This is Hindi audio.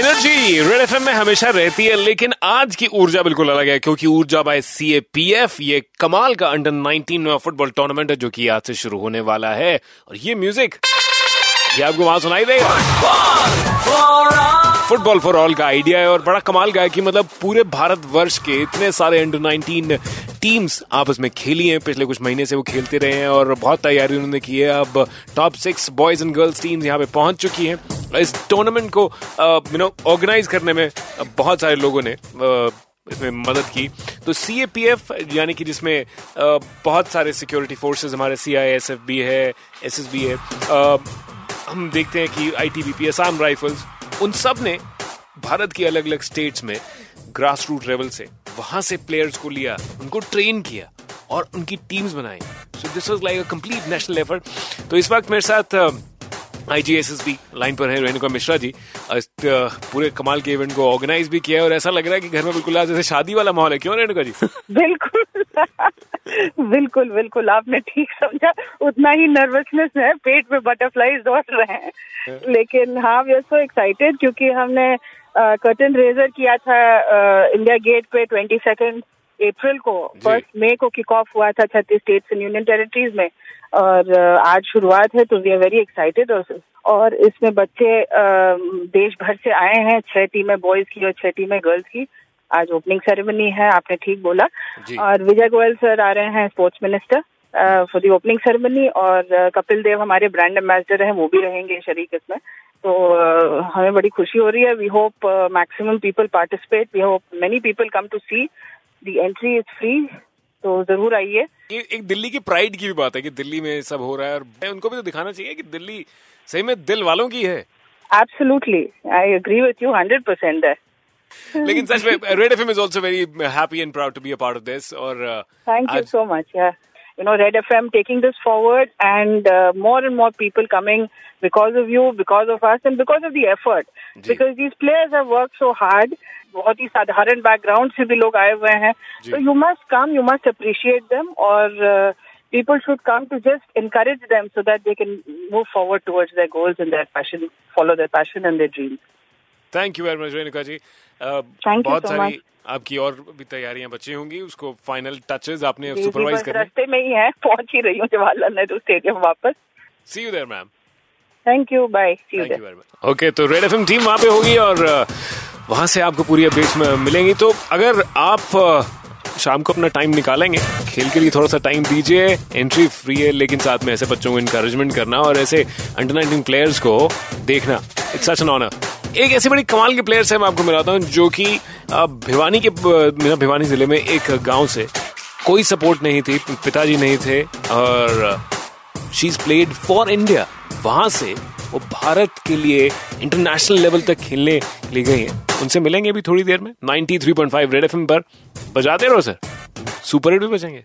energy, red F में हमेशा रहती है, लेकिन आज की ऊर्जा बिल्कुल अलग है, क्योंकि ऊर्जा by C A P F ये कमाल का अंडर 19 फुटबॉल टूर्नामेंट है, जो कि आज से शुरू होने वाला है। और ये म्यूज़िक ये आपको वहाँ सुनाई देगा। फुटबॉल फॉर ऑल का आइडिया है, और बड़ा कमाल का है कि मतलब पूरे भारत वर्ष के इतने सारे अंडर 19 टीम्स आपस में खेली हैं, पिछले कुछ महीने से वो खेलते रहे हैं और बहुत तैयारी उन्होंने की है। अब top six boys and girls teams यहाँ पे पहुँच चुकी हैं। इस टूर्नामेंट को यू नो ऑर्गेनाइज करने में बहुत सारे लोगों ने इसमें मदद की। तो सी ए पी एफ़ यानी कि जिसमें बहुत सारे सिक्योरिटी फोर्सेज हमारे C I S F B है एस एस बी है हम देखते हैं कि I T B P Assam rifles उन सबने भारत की अलग अलग स्टेट्स में ग्रास रूट लेवल से वहाँ से प्लेयर्स को लिया, उनको ट्रेन किया और उनकी टीम्स बनाई। So this was like a complete national effort तो इस वक्त मेरे साथ I G S S B line पर है रेणुका मिश्रा जी। पूरे कमाल के इवेंट को ऑर्गेनाइज भी किया है और ऐसा लग रहा है कि घर में बिल्कुल जैसे शादी वाला माहौल है। क्यों रेणुका जी? बिल्कुल। बिल्कुल बिल्कुल आपने ठीक समझा। उतना ही नर्वसनेस है पेट में बटरफ्लाईज दौड़ रहे हैं। लेकिन हाँ वी आर सो एक्साइटेड क्योंकि हमने कर्टन रेजर किया था इंडिया गेट पे ट्वेंटी सेकेंड अप्रैल को फ़र्स्ट मई को किक ऑफ़ हुआ था छत्तीस स्टेट्स एंड यूनियन टेरिटरीज में। और आज शुरुआत है तो वी आर वेरी एक्साइटेड और इसमें बच्चे देश भर से आए हैं छह टीमें बॉयज़ की और छह टीमें गर्ल्स की। आज ओपनिंग सेरेमनी है आपने ठीक बोला। और विजय गोयल सर आ रहे हैं sports minister for the opening ceremony और कपिल देव हमारे ब्रांड एम्बेसडर हैं वो भी रहेंगे शरीक इसमें। तो uh, हमें बड़ी खुशी हो रही है। We hope maximum people participate we hope many people come to see the entry is free तो ज़रूर आइए। एक दिल्ली की प्राइड की भी बात है कि दिल्ली में सब हो रहा है। और उनको भी तो दिखाना चाहिए कि दिल्ली सही में दिल वालों की है। Absolutely I agree with you hundred percent है। लेकिन सच में Red FM is also very happy and proud to be a part of this और थैंक यू सो मच या you know, Red FM taking this forward and uh, more and more people coming because of you, because of us, and because of the effort. Because these players have worked so hard. बहुत ही साधारण बैकग्राउंड से भी लोग आए हुए हैं तो you must come you must appreciate them और people should come to just encourage them so that they can move forward towards their goals and their passion, follow their passion and their dreams. thank you very much Renuka ji Thank बहुत so सारी much. आपकी और भी तैयारियाँ बची होंगी उसको फाइनल टचेस आपने सुपरवाइज करने। रास्ते में ही है पहुँच ही रही हूँ जवाहरलाल नेहरू स्टेडियम वापस। See you there ma'am thank you bye thank you very much okay तो रेड एफएम टीम वहाँ पे होगी और वहाँ से आपको पूरी अपडेट्स मिलेंगी। तो अगर आप शाम को अपना टाइम निकालेंगे खेल के लिए थोड़ा सा टाइम दीजिए एंट्री फ्री है लेकिन साथ में ऐसे बच्चों को इनकरेजमेंट करना और ऐसे अंडर नाइनटीन प्लेयर्स को देखना। इट्स सच एन ऑनर एक ऐसे बड़ी कमाल के प्लेयर्स है मैं आपको मिलाता हूँ, जो कि भिवानी के भिवानी ज़िले में एक गाँव से कोई सपोर्ट नहीं थी, पिताजी नहीं थे, और she is played for India वहाँ से वो भारत के लिए इंटरनेशनल लेवल तक खेलने के लिए गई हैं। उनसे मिलेंगे भी थोड़ी देर में 93.5 रेड एफएम पर। बजाते रहो सर सुपर हिट भी बजेंगे